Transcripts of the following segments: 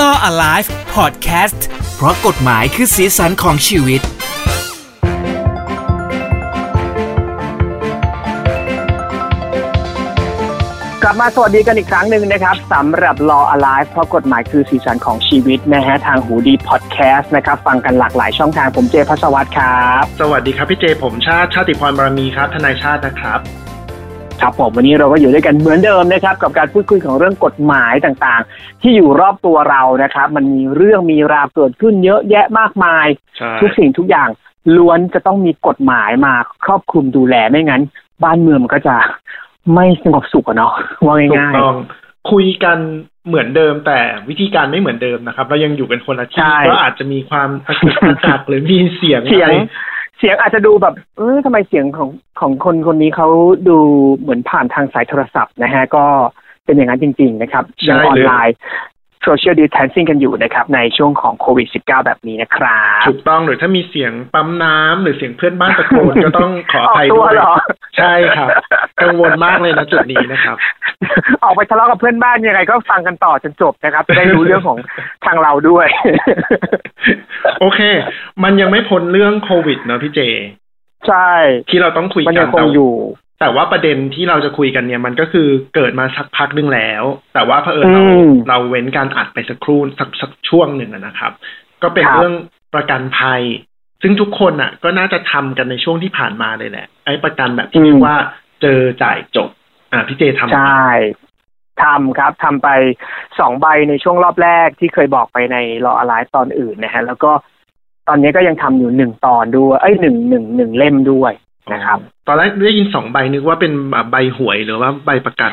Law Alive Podcast เพราะกฎหมายคือสีสันของชีวิต กลับมาสวัสดีกันอีกครั้งหนึ่งนะครับสำหรับ Law Alive เพราะกฎหมายคือสีสันของชีวิตนะฮะทางหูดีพอดแคสต์นะครับ ฟังกันหลากหลายช่องทางผมเจพัสวัตรครับ สวัสดีครับพี่เจผมชาติชาติพรบารมีครับ ทนายชาตินะครับ ครับผมวันนี้เราก็อยู่ด้วยกันเหมือนเดิมนะครับ กับการพูดคุยของเรื่องกฎหมายต่างๆ ที่อยู่รอบตัวเรานะครับ มันมีเรื่องมีราวเกิดขึ้นเยอะแยะมากมายใช่ทุกสิ่งทุกอย่างล้วนจะต้องมีกฎหมายมาครอบคลุมดูแลไม่งั้น บ้านเมืองมันก็จะไม่สงบสุขอะเนาะว่าถูกง่ายต้องคุยกันเหมือนเดิมแต่วิธีการไม่เหมือนเดิมนะครับ เรายังอยู่กันคนละที่ก็อาจจะมีความตะกุกตะกักหรือมีเสียงๆเสียงอะไร เสียงอาจจะดูแบบเออทำไมเสียงของของคนคนนี้เขาดูเหมือนผ่านทางสายโทรศัพท์นะฮะก็เป็นอย่างนั้นจริง ๆ นะครับยังออนไลน์ โซเชียลดิส a ทนซิ่งกันอยู่นะครับในช่วงของโควิด -19 แบบนี้นะครับถูกต้องหรือถ้ามีเสียงปั๊มน้ำหรือเสียงเพื่อนบ้านตะโกนก็ต้องขออภัยออกตัด้ววยเหรอใช่ครับกังวลมากเลยนะจุดนี้นะครับ ออกไปทะเลาะกับเพื่อนบ้านยังไงก็ฟังกันต่อจนจบนะครับ จะได้รู้เรื่องของทางเราด้วย โอเค มันยังไม่พ้นเรื่องโควิดเนอะพี่เจ ใช่ที่เราต้องคุยมันกัยันงคงอยู่ แต่ว่าประเด็นที่เราจะคุยกันเนี่ยมันก็คือเกิดมาสักพักหนึ่งแล้ว แต่ว่าเผอิญเราอืมเราเว้นการอัดไปสักครู่สักสักช่วงหนึ่งอะนะครับ ก็เป็นครับเรื่องประกันภัย ซึ่งทุกคนอะ ก็น่าจะทำกันในช่วงที่ผ่านมาเลยแหละ ไอ้ประกันแบบที่เรียกว่าเจอจ่ายจบ อ่าพี่เจทำใช่ทำครับทำไปสองใบในช่วงรอบแรกที่เคยบอกไปในรออะไรตอนอื่นนะฮะ แล้วก็ตอนนี้ก็ยังทำอยู่หนึ่งตอนด้วยเอ้ยหนึ่งหนึ่งหนึ่งเล่มด้วยนะครับ ตอนแรกได้ยินสองใบนึกว่าเป็นแบบใบหวยหรือว่าใบประกัน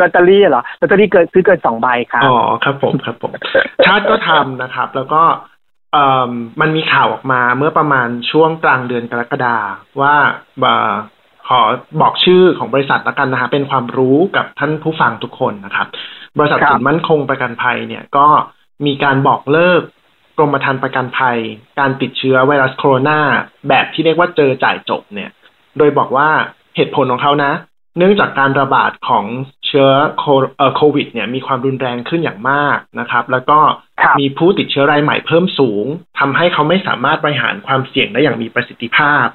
ลอตเตอรี่เหรอลอตเตอรี่เกินซื้อเกินสองใบครับอ๋อครับผมครับผมชาติก็ทำนะครับ แล้วก็เอ่อมันมีข่าวออกมาเมื่อประมาณช่วงกลางเดือนกรกฎาว่าเอ่อขอบอกชื่อของบริษัทละกันนะฮะเป็นความรู้กับท่านผู้ฟังทุกคนนะครับ บริษัทครับสินมั่นคงประกันภัยเนี่ยก็มีการบอกเลิกกรมธรรม์ประกันภัย การติดเชื้อไวรัสโคโรนาแบบที่เรียกว่าเจอจ่ายจบเนี่ย โดยบอกว่าเหตุผลของเขานะ เนื่องจากการระบาดของเชื้อโคเอ่อโควิดเนี่ยมีความรุนแรงขึ้นอย่างมากนะครับ แล้วก็ครับมีผู้ติดเชื้อรายใหม่เพิ่มสูงทำให้เขาไม่สามารถบริหารความเสี่ยงได้อย่างมีประสิทธิภาพ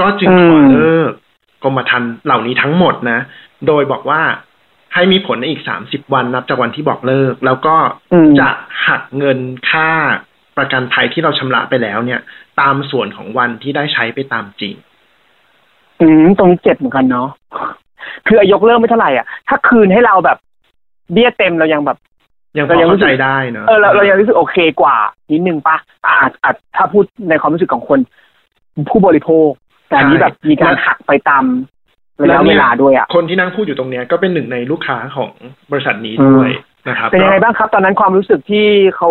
ก็จึงขอเลิกกรมธรรม์เหล่านี้ทั้งหมดนะ โดยบอกว่าให้มีผลในอีก30วันนับจากวันที่บอกเลิก แล้วก็อืมจะหักเงินค่าประกันภัยที่เราชำระไปแล้วเนี่ย ตามส่วนของวันที่ได้ใช้ไปตามจริง อืมตรงนี้เจ็บเหมือนกันเนาะคืออายกเลิกไม่เท่าไหร่อะ ถ้าคืนให้เราแบบ เบี้ยเต็มเรายังแบบยังพเราอยังรู้เข้าสึกใจได้เนอะเออเราเรายังรู้สึกโอเคกว่านิดนึงปะอาจอาจถ้าพูดในความรู้สึกของคน ผู้บริโภค แต่อันนี้แบบมีการหักไปตามระยะเวลาด้วยอะคนที่นั่งพูดอยู่ตรงเนี้ยก็เป็นหนึ่งในลูกค้าของบริษัทนี้ด้วยนะครับเป็นยังไงบ้างครับ ตอนนั้นความรู้สึกที่เขา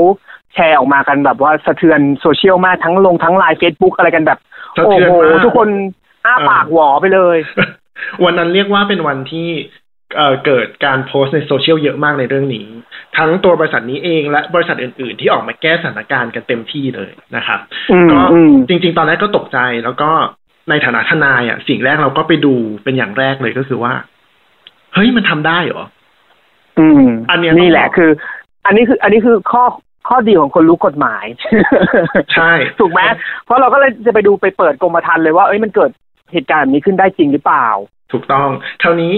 แชร์ออกมากันแบบว่าสะเทือนโซเชียลมากทั้งลงทั้งไลน์เฟซบุ๊กอะไรกันแบบสะโอ้เทือนโหมากทุกคน อ้าปากหวอไปเลย วันนั้นเรียกว่าเป็นวันที่เอ่อเกิดการโพสต์ในโซเชียลเยอะมากในเรื่องนี้ ทั้งตัวบริษัทนี้เองและบริษัทอื่น ๆ ที่ออกมาแก้สถานการณ์กันเต็มที่เลยนะครับอืมก็อืมจริง ๆ ตอนแรกก็ตกใจแล้วก็ในฐานะทนายอะสิ่งแรกเราก็ไปดูเป็นอย่างแรกเลยก็คือว่า เฮ้ยมันทำได้เหรออืม อันเนี้ยนี่แหละต้องบอกคือ อันนี้คือ อันนี้คือข้อข้อดีของคนรู้กฎหมาย ใช่ ถูกไหมเพราะเราก็เลยจะไปดูไปเปิดกรมธรรม์เลยว่าเอ้ยมันเกิด เหตุการณ์แบบนี้ขึ้นได้จริงหรือเปล่า ถูกต้อง เท่านี้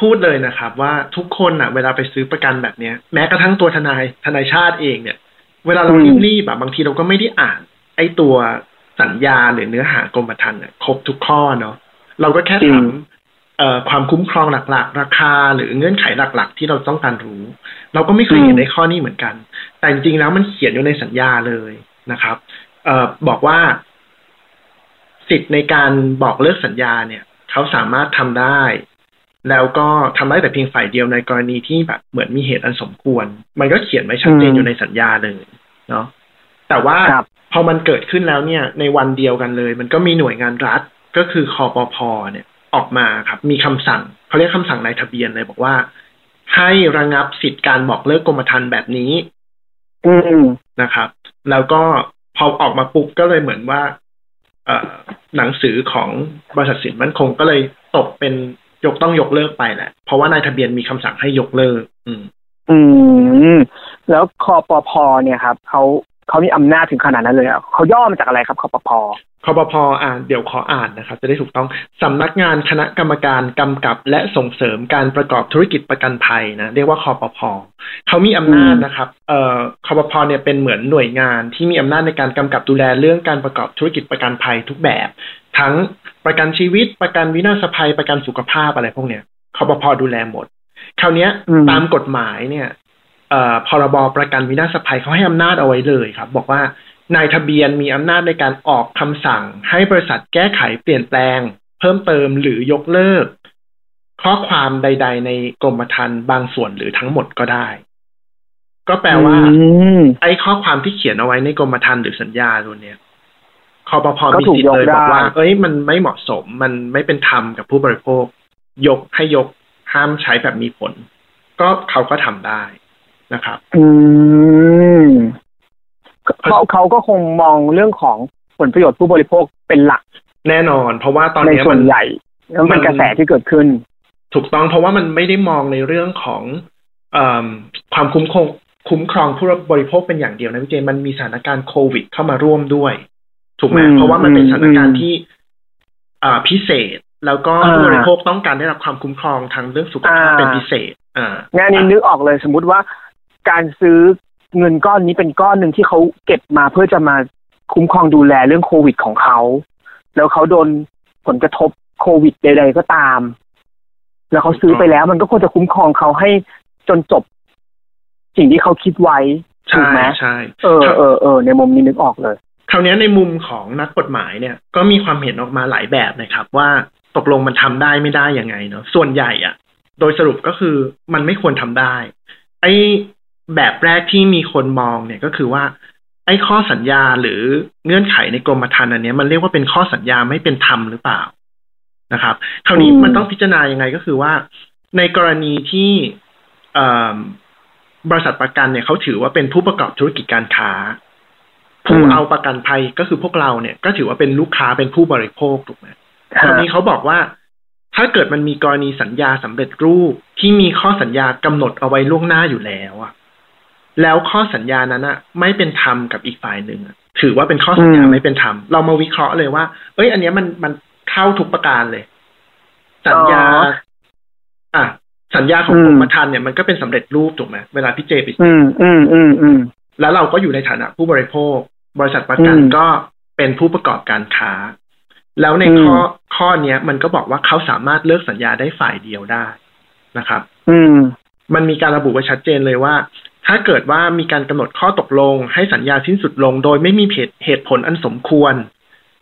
พูดเลยนะครับว่าทุกคนอะ เวลาไปซื้อประกันแบบเนี้ย แม้กระทั่งตัวทนายทนายชาติเองเนี่ย เวลาเราอืมรีบๆแบบบางทีเราก็ไม่ได้อ่าน ไอ้ตัวสัญญาหรือเนื้อหากรมธรรม์เนี่ยครบทุกข้อเนาะเราก็แค่ถามเอ่อความคุ้มครองหลักๆ ราคา หรือเงื่อนไขหลัก ๆ ที่เราต้องการรู้ เราก็ไม่เคยเห็นในข้อนี้เหมือนกัน แต่จริงๆแล้วมันเขียนอยู่ในสัญญาเลยนะครับเอ่อบอกว่า สิทธิ์ในการบอกเลิกสัญญาเนี่ยเขาสามารถทำได้ แล้วก็ทำได้แต่เพียงฝ่ายเดียวในกรณีที่แบบเหมือนมีเหตุอันสมควร มันก็เขียนไว้ชัดเจนอืมอยู่ในสัญญาเลยเนาะแต่ว่าครับพอมันเกิดขึ้นแล้วเนี่ย ในวันเดียวกันเลย มันก็มีหน่วยงานรัฐก็คือคอปพเนี่ยออกมาครับ มีคำสั่งเขาเรียกคำสั่งนายทะเบียนเลยบอกว่า ให้ระงับสิทธิ์การบอกเลิกกรมธรรม์แบบนี้ อืมนะครับ แล้วก็พอออกมาปุ๊บก็เลยเหมือนว่าเอ่อ หนังสือของบริษัทสินมั่นคงก็เลยตกเป็นยกต้องยกเลิกไปแหละ เพราะว่านายทะเบียนมีคำสั่งให้ยกเลิก อืม อืม แล้วคอปพเนี่ยครับเขา เขามีอำนาจถึงขนาดนั้นเลยอะเขาย่อมาจากอะไรครับคอปพคอปพอ่านเดี๋ยวขออ่านนะครับ จะได้ถูกต้องสำนักงานคณะกรรมการกำกับ และส่งเสริมการประกอบธุรกิจประกันภัยนะเรียกว่าคอปพเขามีอำนาจนะครับเอ่อคอปพเนี่ยเป็นเหมือนหน่วยงานที่มีอำนาจในการกำกับดูแลเรื่องการประกอบธุรกิจประกันภัยทุกแบบ ทั้งประกันชีวิตประกันวินาศภัยประกันสุขภาพอะไรพวกเนี้ยคอปพดูแลหมดคราวนี้ตามกฎหมายเนี่ย พรบประกันวินาศภัยเขาให้อำนาจเอาไว้เลยครับ บอกว่านายทะเบียนมีอำนาจในการออกคำสั่ง ให้บริษัทแก้ไขเปลี่ยนแปลง เพิ่มเติมหรือยกเลิก ข้อความใด ๆ ในกรมธรรม์บางส่วนหรือทั้งหมดก็ได้ ก็แปลว่าไอ้ข้อความที่เขียนเอาไว้ในกรมธรรม์หรือสัญญาตัวเนี้ยคอปพอมีสิทธิ์เลยบอกว่า เอ้ยมันไม่เหมาะสมมันไม่เป็นธรรมกับผู้บริโภค ยกให้ยกห้ามใช้แบบมีผล ก็เขาก็ทำได้ นะครับ อืมเขาเขาก็คงมองเรื่องของผลประโยชน์ผู้บริโภคเป็นหลัก แน่นอน เพราะว่าตอนนี้มันใหญ่แล้วมันกระแสที่เกิดขึ้น ถูกต้องเพราะว่ามันไม่ได้มองในเรื่องของอความคุ้มครองคุ้มครองผู้บริโภคเป็นอย่างเดียวนะพี่เจมันมีสถานการณ์โควิดเข้ามาร่วมด้วย ถูกไหมเพราะว่ามันเป็นสถานการณ์ที่อ่าพิเศษแล้วก็ผู้บริโภคต้องการได้รับความคุ้มครองทางเรื่องสุขภาพเป็นพิเศษอ่างานนี้นึกออกเลยสมมุติว่า การซื้อเงินก้อนนี้เป็นก้อนหนึ่งที่เขาเก็บมาเพื่อจะมาคุ้มครองดูแลเรื่องโควิดของเขา แล้วเขาโดนผลกระทบโควิดใดๆก็ตาม แล้วเขาซื้อไปแล้ว มันก็ควรจะคุ้มครองเขาให้จนจบ สิ่งที่เขาคิดไว้ถูกไหมใช่เออเออเออในมุมนี้นึกออกเลยคราวนี้ในมุมของนักกฎหมายเนี่ย ก็มีความเห็นออกมาหลายแบบนะครับ ว่าตกลงมันทำได้ไม่ได้ยังไงเนาะส่วนใหญ่อะโดยสรุปก็คือมันไม่ควรทำได้ ไอ แบบแรกที่มีคนมองเนี่ยก็คือว่า ไอ้ข้อสัญญาหรือเงื่อนไขในกรมธรรม์อันนี้มันเรียกว่าเป็นข้อสัญญาไม่เป็นธรรมหรือเปล่านะครับ คราวนี้มันต้องพิจารณายังไงก็คือว่า ในกรณีที่บริษัทประกันเนี่ยเขาถือว่าเป็นผู้ประกอบธุรกิจการค้า ผู้เอาประกันภัยก็คือพวกเราเนี่ย ก็ถือว่าเป็นลูกค้าเป็นผู้บริโภคถูกไหมคราวนี้เขาบอกว่าถ้าเกิดมันมีกรณีสัญญาสำเร็จรูปที่มีข้อสัญญากำหนดเอาไว้ล่วงหน้าอยู่แล้วอะ แล้วข้อสัญญานั้นอะไม่เป็นธรรมกับอีกฝ่ายหนึ่งถือว่าเป็นข้อสัญญาไม่เป็นธรรมเรามาวิเคราะห์เลยว่า เอ้ย อันนี้มันมันเข้าทุกประการเลย สัญญา อะสัญญาของกรมธรรม์เนี่ยมันก็เป็นสำเร็จรูปถูกไหมเวลาพี่เจไปอืมอืมอืมอืมแล้วเราก็อยู่ในฐานะผู้บริโภค บริษัทประกันก็เป็นผู้ประกอบการค้า แล้วในข้อข้อเนี้ย มันก็บอกว่าเขาสามารถเลิกสัญญาได้ฝ่ายเดียวได้นะครับ อืมมันมีการระบุไว้ชัดเจนเลยว่า ถ้าเกิดว่ามีการกำหนดข้อตกลง ให้สัญญาสิ้นสุดลง โดยไม่มีเหตุผลอันสมควร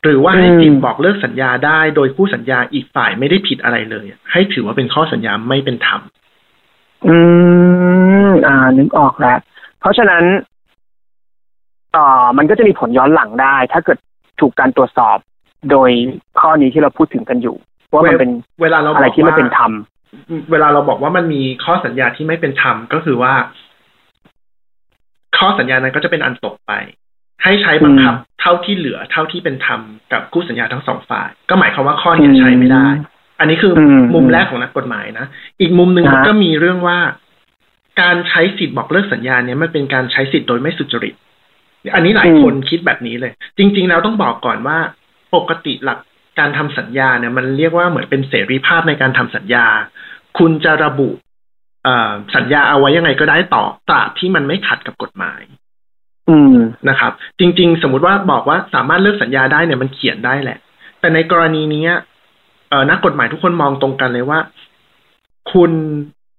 หรือว่าให้สิทธิ์บอกเลิกสัญญาได้ โดยผู้สัญญาอีกฝ่ายไม่ได้ผิดอะไรเลย ให้ถือว่าเป็นข้อสัญญาไม่เป็นธรรมอืม อ่า นึกออกแล้ว เพราะฉะนั้นต่อมันก็จะมีผลย้อนหลังได้ ถ้าเกิดถูกการตรวจสอบ โดยข้อนี้ที่เราพูดถึงกันอยู่ว่ามันเป็นเวลาเราอะไรที่ไม่เป็นธรรมเวลาเราบอกว่ามันมีข้อสัญญาที่ไม่เป็นธรรมก็คือว่า ข้อสัญญานั้นก็จะเป็นอันตกไป ให้ใช้บังคับ เท่าที่เหลือเท่าที่เป็นธรรมกับคู่สัญญาทั้งสองฝ่าย ก็หมายความว่าข้อนี้ใช้ไม่ได้ อันนี้คือมุมแรกของนักกฎหมายนะ อีกมุมหนึ่งมันก็มีเรื่องว่า การใช้สิทธิ์บอกเลิกสัญญาเนี้ยมันเป็นการใช้สิทธิ์โดยไม่สุจริต อันนี้หลายคนคิดแบบนี้เลย จริง ๆ แล้วต้องบอกก่อนว่าปกติหลักการทำสัญญาเนี่ยมันเรียกว่าเหมือนเป็นเสรีภาพในการทำสัญญา คุณจะระบุ สัญญาเอาไว้ยังไงก็ได้ต่อตราบที่มันไม่ขัดกับกฎหมาย อืมนะครับ จริง ๆ สมมุติว่าบอกว่าสามารถเลิกสัญญาได้เนี่ยมันเขียนได้แหละ แต่ในกรณีนี้เออนักกฎหมายทุกคนมองตรงกันเลยว่า คุณ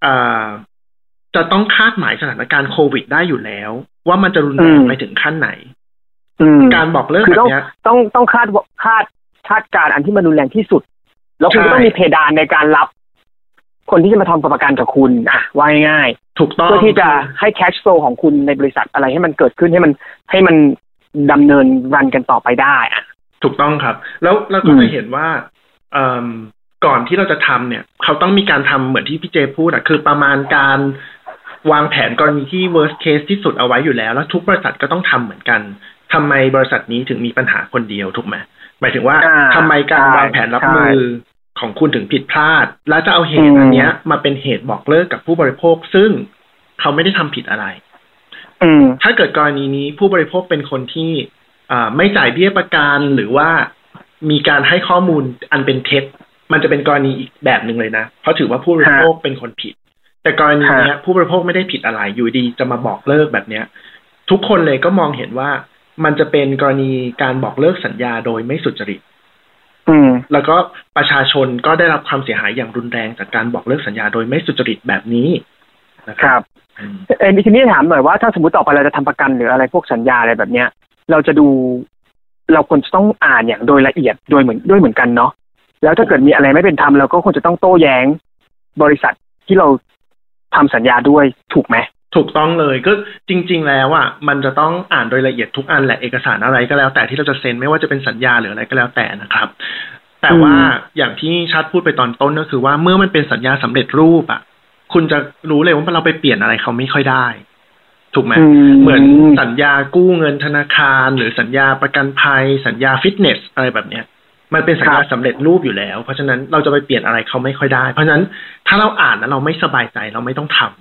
เอ่อจะต้องคาดหมายสถานการณ์โควิดได้อยู่แล้ว ว่ามันจะรุนแรงไปถึงขั้นไหนการบอกเลิกแบบนี้ต้องต้องคาดคาดคาดการอันที่มันรุนแรงที่สุด แล้วคุณต้องมีเพดานในการรับ คนที่จะมาทำประกันกับคุณอะว่าง่ายๆถูกต้องเพื่อที่จะให้แคชโฟลของคุณในบริษัทอะไรให้มันเกิดขึ้นให้มันให้มันดำเนินรันกันต่อไปได้อะถูกต้องครับ แล้วเราก็จะเห็นว่าเอ่อก่อนที่เราจะทำเนี่ย เขาต้องมีการทำเหมือนที่พี่เจพูดอะคือประมาณการวางแผนกรณีที่ worst case ที่สุดเอาไว้อยู่แล้ว แล้วทุกบริษัทก็ต้องทำเหมือนกันทำไมบริษัทนี้ถึงมีปัญหาคนเดียวถูกไหมหมายถึงว่าทำไมการวางแผนรับมือ ของคุณถึงผิดพลาด แล้วจะเอาเหตุอันเนี้ย มาเป็นเหตุบอกเลิกกับผู้บริโภค ซึ่งเขาไม่ได้ทำผิดอะไรอืมถ้าเกิดกรณีนี้ผู้บริโภคเป็นคนที่อ่าไม่จ่ายเบี้ยประกันหรือว่ามีการให้ข้อมูลอันเป็นเท็จ มันจะเป็นกรณีอีกแบบหนึ่งเลยนะ เพราะถือว่าผู้บริโภคเป็นคนผิด แต่กรณีเนี้ยผู้บริโภคไม่ได้ผิดอะไรอยู่ดีจะมาบอกเลิกแบบเนี้ย ทุกคนเลยก็มองเห็นว่ามันจะเป็นกรณีการบอกเลิกสัญญาโดยไม่สุจริตอืม แล้วก็ประชาชนก็ได้รับความเสียหายอย่างรุนแรงจากการบอกเลิกสัญญาโดยไม่สุจริตแบบนี้นะคครัรับบอืมเอ็นทีนี้ถามหน่อยว่าถ้าสมมติต่อไปเราจะทำประกันหรืออะไรพวกสัญญาอะไรแบบเนี้ย เราจะดูเราควรจะต้องอ่านอย่างโดยละเอียดโดยเหมือนด้วยเหมือนกันเนาะแล้วถ้าเกิดมีอะไรไม่เป็นธรรมเราก็ควรจะต้องโต้แย้งบริษัทที่เราทำสัญญาด้วยถูกไหม ถูกต้องเลยก็จริง ๆ แล้วอะมันจะต้องอ่านโดยละเอียดทุกอันแหละเอกสารอะไรก็แล้ว แต่ที่เราจะเซ็นไม่ว่าจะเป็นสัญญาหรืออะไรก็แล้วแต่นะครับ แต่ว่าอย่างที่ชัดพูดไปตอนต้นก็คือว่าเมื่อมันเป็นสัญญาสำเร็จรูปอะ คุณจะรู้เลยว่าเราไปเปลี่ยนอะไรเขาไม่ค่อยได้ ถูกไหมอืมเหมือนสัญญากู้เงินธนาคาร หรือสัญญาประกันภัย สัญญาฟิตเนสอะไรแบบเนี้ยมันเป็นสัญญาสำเร็จรูปอยู่แล้ว เพราะฉะนั้นเราจะไปเปลี่ยนอะไรเขาไม่ค่อยได้ เพราะฉะนั้นถ้าเราอ่านแล้วเราไม่สบายใจเราไม่ต้องทำ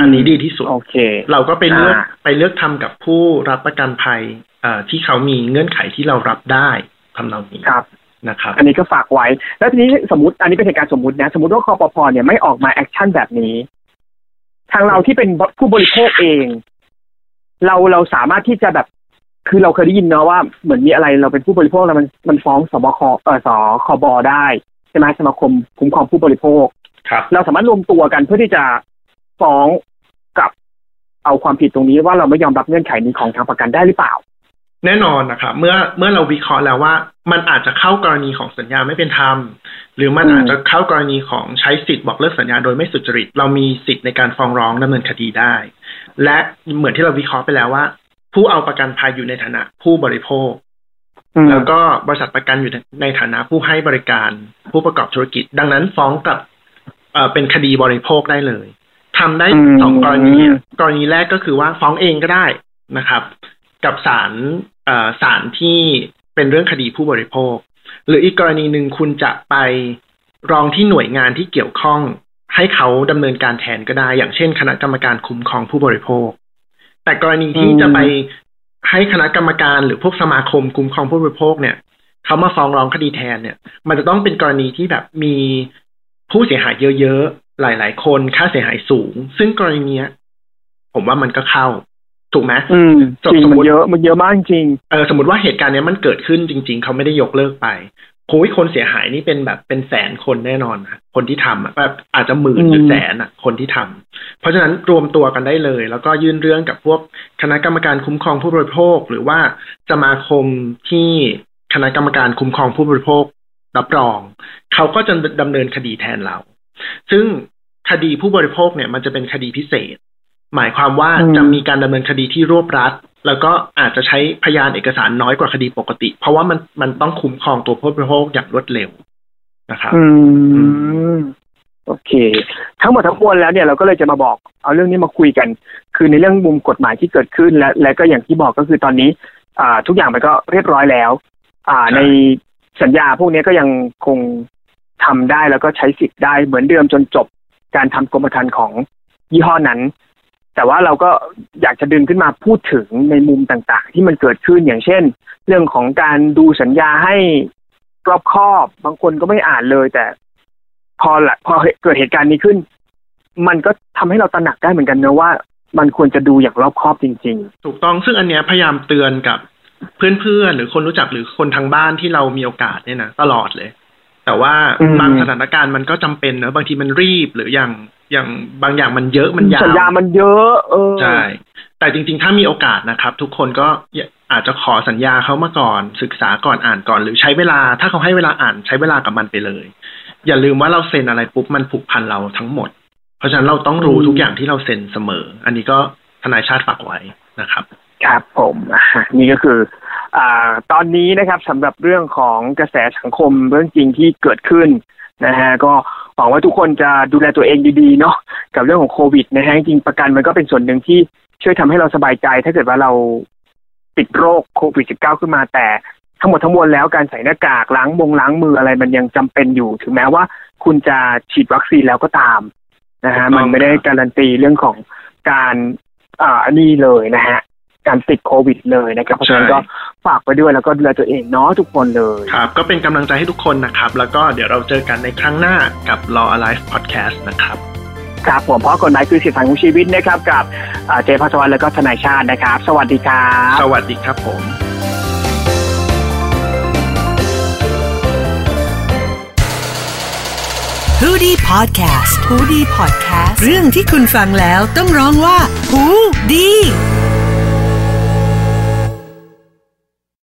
อันนี้ดีที่สุดโอเค เราก็ไปเลือกอ่าไปเลือกทำกับผู้รับประกันภัยเอ่อที่เขามีเงื่อนไขที่เรารับได้ทำนองนี้ครับนะครับ อันนี้ก็ฝากไว้ แล้วทีนี้สมมติอันนี้เป็นเหตุการณ์สมมตินะ สมมติว่าคปภ. เนี่ยไม่ออกมา action แบบนี้ ทางเราที่เป็นผู้บริโภคเอง เราเราสามารถที่จะแบบ คือเราเคยได้ยินเนาะว่าเหมือนมีอะไรเราเป็นผู้บริโภคแล้วมันมันฟ้องสบคเออสคบได้ใช่ไหมสมาคมคุ้มครองผู้บริโภค ครับ เราสามารถรวมตัวกันเพื่อที่จะ ฟ้องกับเอาความผิดตรงนี้ว่าเราไม่ยอมรับเงื่อนไขนี้ของทางประกันได้หรือเปล่า แน่นอนนะครับเมื่อเมื่อเราวิเคราะห์แล้วว่า มันอาจจะเข้ากรณีของสัญญาไม่เป็นธรรมหรือมันอืมอาจจะเข้ากรณีของใช้สิทธิ์บอกเลิกสัญญาโดยไม่สุจริต เรามีสิทธิ์ในการฟ้องร้องดำเนินคดีได้ และเหมือนที่เราวิเคราะห์ไปแล้วว่า ผู้เอาประกันภัยอยู่ในฐานะผู้บริโภคอืมแล้วก็บริษัทประกันอยู่ในฐานะผู้ให้บริการ ผู้ประกอบธุรกิจ ดังนั้นฟ้องกับเอ่อเป็นคดีบริโภคได้เลย ทำได้อืมสองกรณีอะกรณีแรกก็คือว่าฟ้องเองก็ได้นะครับ กับศาลเอ่อศาลที่เป็นเรื่องคดีผู้บริโภค หรืออีกกรณีหนึ่งคุณจะไปร้องที่หน่วยงานที่เกี่ยวข้องให้เขาดำเนินการแทนก็ได้ อย่างเช่น คณะกรรมการคุ้มครองผู้บริโภค แต่กรณีที่อืมจะไปให้คณะกรรมการหรือพวกสมาคมคุ้มครองผู้บริโภคเนี่ยเขามาฟ้องร้องคดีแทนเนี่ย มันจะต้องเป็นกรณีที่แบบมีผู้เสียหายเยอะๆ หลาย ๆ คนค่าเสียหายสูง ซึ่งกรณีเนี้ย ผมว่ามันก็เข้า ถูกไหมอืมจบจริงสมมุมันติเยอะมันเยอะมากจริงเออสมมติว่าเหตุการณ์เนี้ยมันเกิดขึ้นจริง ๆ เขาไม่ได้ยกเลิกไปโอ้ยคนเสียหายนี่เป็นแบบเป็นแสนคนแน่นอนนะคนที่ทำอะแบบอาจจะหมื่นหรือมแสนอะคนที่ทำเพราะฉะนั้นรวมตัวกันได้เลย แล้วก็ยื่นเรื่องกับพวกคณะกรรมการคุ้มครองผู้บริโภค หรือว่าสมาคมที่คณะกรรมการคุ้มครองผู้บริโภครับรอง เขาก็จะดำเนินคดีแทนเรา ซึ่งคดีผู้บริโภคเนี่ยมันจะเป็นคดีพิเศษ หมายความว่าอืมจะมีการดำเนินคดีที่รวบรัด แล้วก็อาจจะใช้พยานเอกสารน้อยกว่าคดีปกติ เพราะว่ามันมันต้องคุ้มครองตัวผู้บริโภคอย่างรวดเร็วนะครับอืมโอเค ทั้งหมดทั้งมวลแล้วเนี่ยเราก็เลยจะมาบอกเอาเรื่องนี้มาคุยกัน คือในเรื่องมุมกฎหมายที่เกิดขึ้นและและก็อย่างที่บอกก็คือตอนนี้ อ่า ทุกอย่างมันก็เรียบร้อยแล้ว อ่าใช่ในสัญญาพวกนี้ก็ยังคง ทำได้แล้วก็ใช้สิทธิ์ได้เหมือนเดิมจนจบการทำกรมธรรม์ของยี่ห้อนั้น แต่ว่าเราก็อยากจะดึงขึ้นมาพูดถึงในมุมต่างๆ ที่มันเกิดขึ้นอย่างเช่น เรื่องของการดูสัญญาให้รอบคอบบางคนก็ไม่อ่านเลย แต่พอละพอเกิดเหตุการณ์นี้ขึ้น มันก็ทำให้เราตระหนักได้เหมือนกันนะว่า มันควรจะดูอย่างรอบคอบจริง ๆ ถูกต้องซึ่งอันเนี้ยพยายามเตือนกับเพื่อนๆหรือคนรู้จักหรือคนทางบ้านที่เรามีโอกาสเนี่ยนะตลอดเลย แต่ว่าอืมบางสถานการณ์มันก็จำเป็นเนอะบางทีมันรีบหรืออย่างอย่างบางอย่างมันเยอะมันยาวสัญญามันเยอะ เออใช่แต่จริง ๆ ถ้ามีโอกาสนะครับ ทุกคนก็อาจจะขอสัญญาเขามาก่อน ศึกษาก่อนอ่านก่อน หรือใช้เวลา ถ้าเขาให้เวลาอ่านใช้เวลากับมันไปเลย อย่าลืมว่าเราเซ็นอะไรปุ๊บมันผูกพันเราทั้งหมด เพราะฉะนั้นเราต้องรู้อืมทุกอย่างที่เราเซ็นเสมอ อันนี้ก็ทนายชาติฝากไว้นะครับ ครับผมอะนี่ก็คือ อตอนนี้นะครับสำหรับเรื่องของกระแสสังคมเรื่องจริงที่เกิดขึ้นนะฮะก็หวังว่าทุกคนจะดูแลตัวเองดีๆเนาะกับเรื่องของโควิดนะฮะจริงประกันมันก็เป็นส่วนหนึ่งที่ช่วยทำให้เราสบายใจ ถ้าเกิดว่าเราติดโรคโควิด -19 ขึ้นมาแต่ทั้งหมดทั้งมวลแล้วการใส่หน้ากากล้างมงล้างมืออะไรมันยังจำเป็นอยู่ ถึงแม้ว่าคุณจะฉีดวัคซีนแล้วก็ตามนะฮะมันไม่ได้การันตีเรื่องของการอ่านี่เลยนะฮะ การติดโควิดเลยนะครับเพราะฉะนั้นก็ฝากไปด้วยแล้วก็ดูแลตัวเองเนาะทุกคนเลยครับก็เป็นกำลังใจให้ทุกคนนะครับ แล้วก็เดี๋ยวเราเจอกันในครั้งหน้ากับ Law Alive Podcast นะครับครับผมเพราะกฎหมายคือสิทธิของชีวิตนะครับกับอ่าเจพัสวัตแล้วก็ทนายชาตินะครับ สวัสดีครับสวัสดีครับผมฮูดี้พอดแคสต์ฮูดี้พอดแคสต์เรื่องที่คุณฟังแล้วต้องร้องว่าฮูดี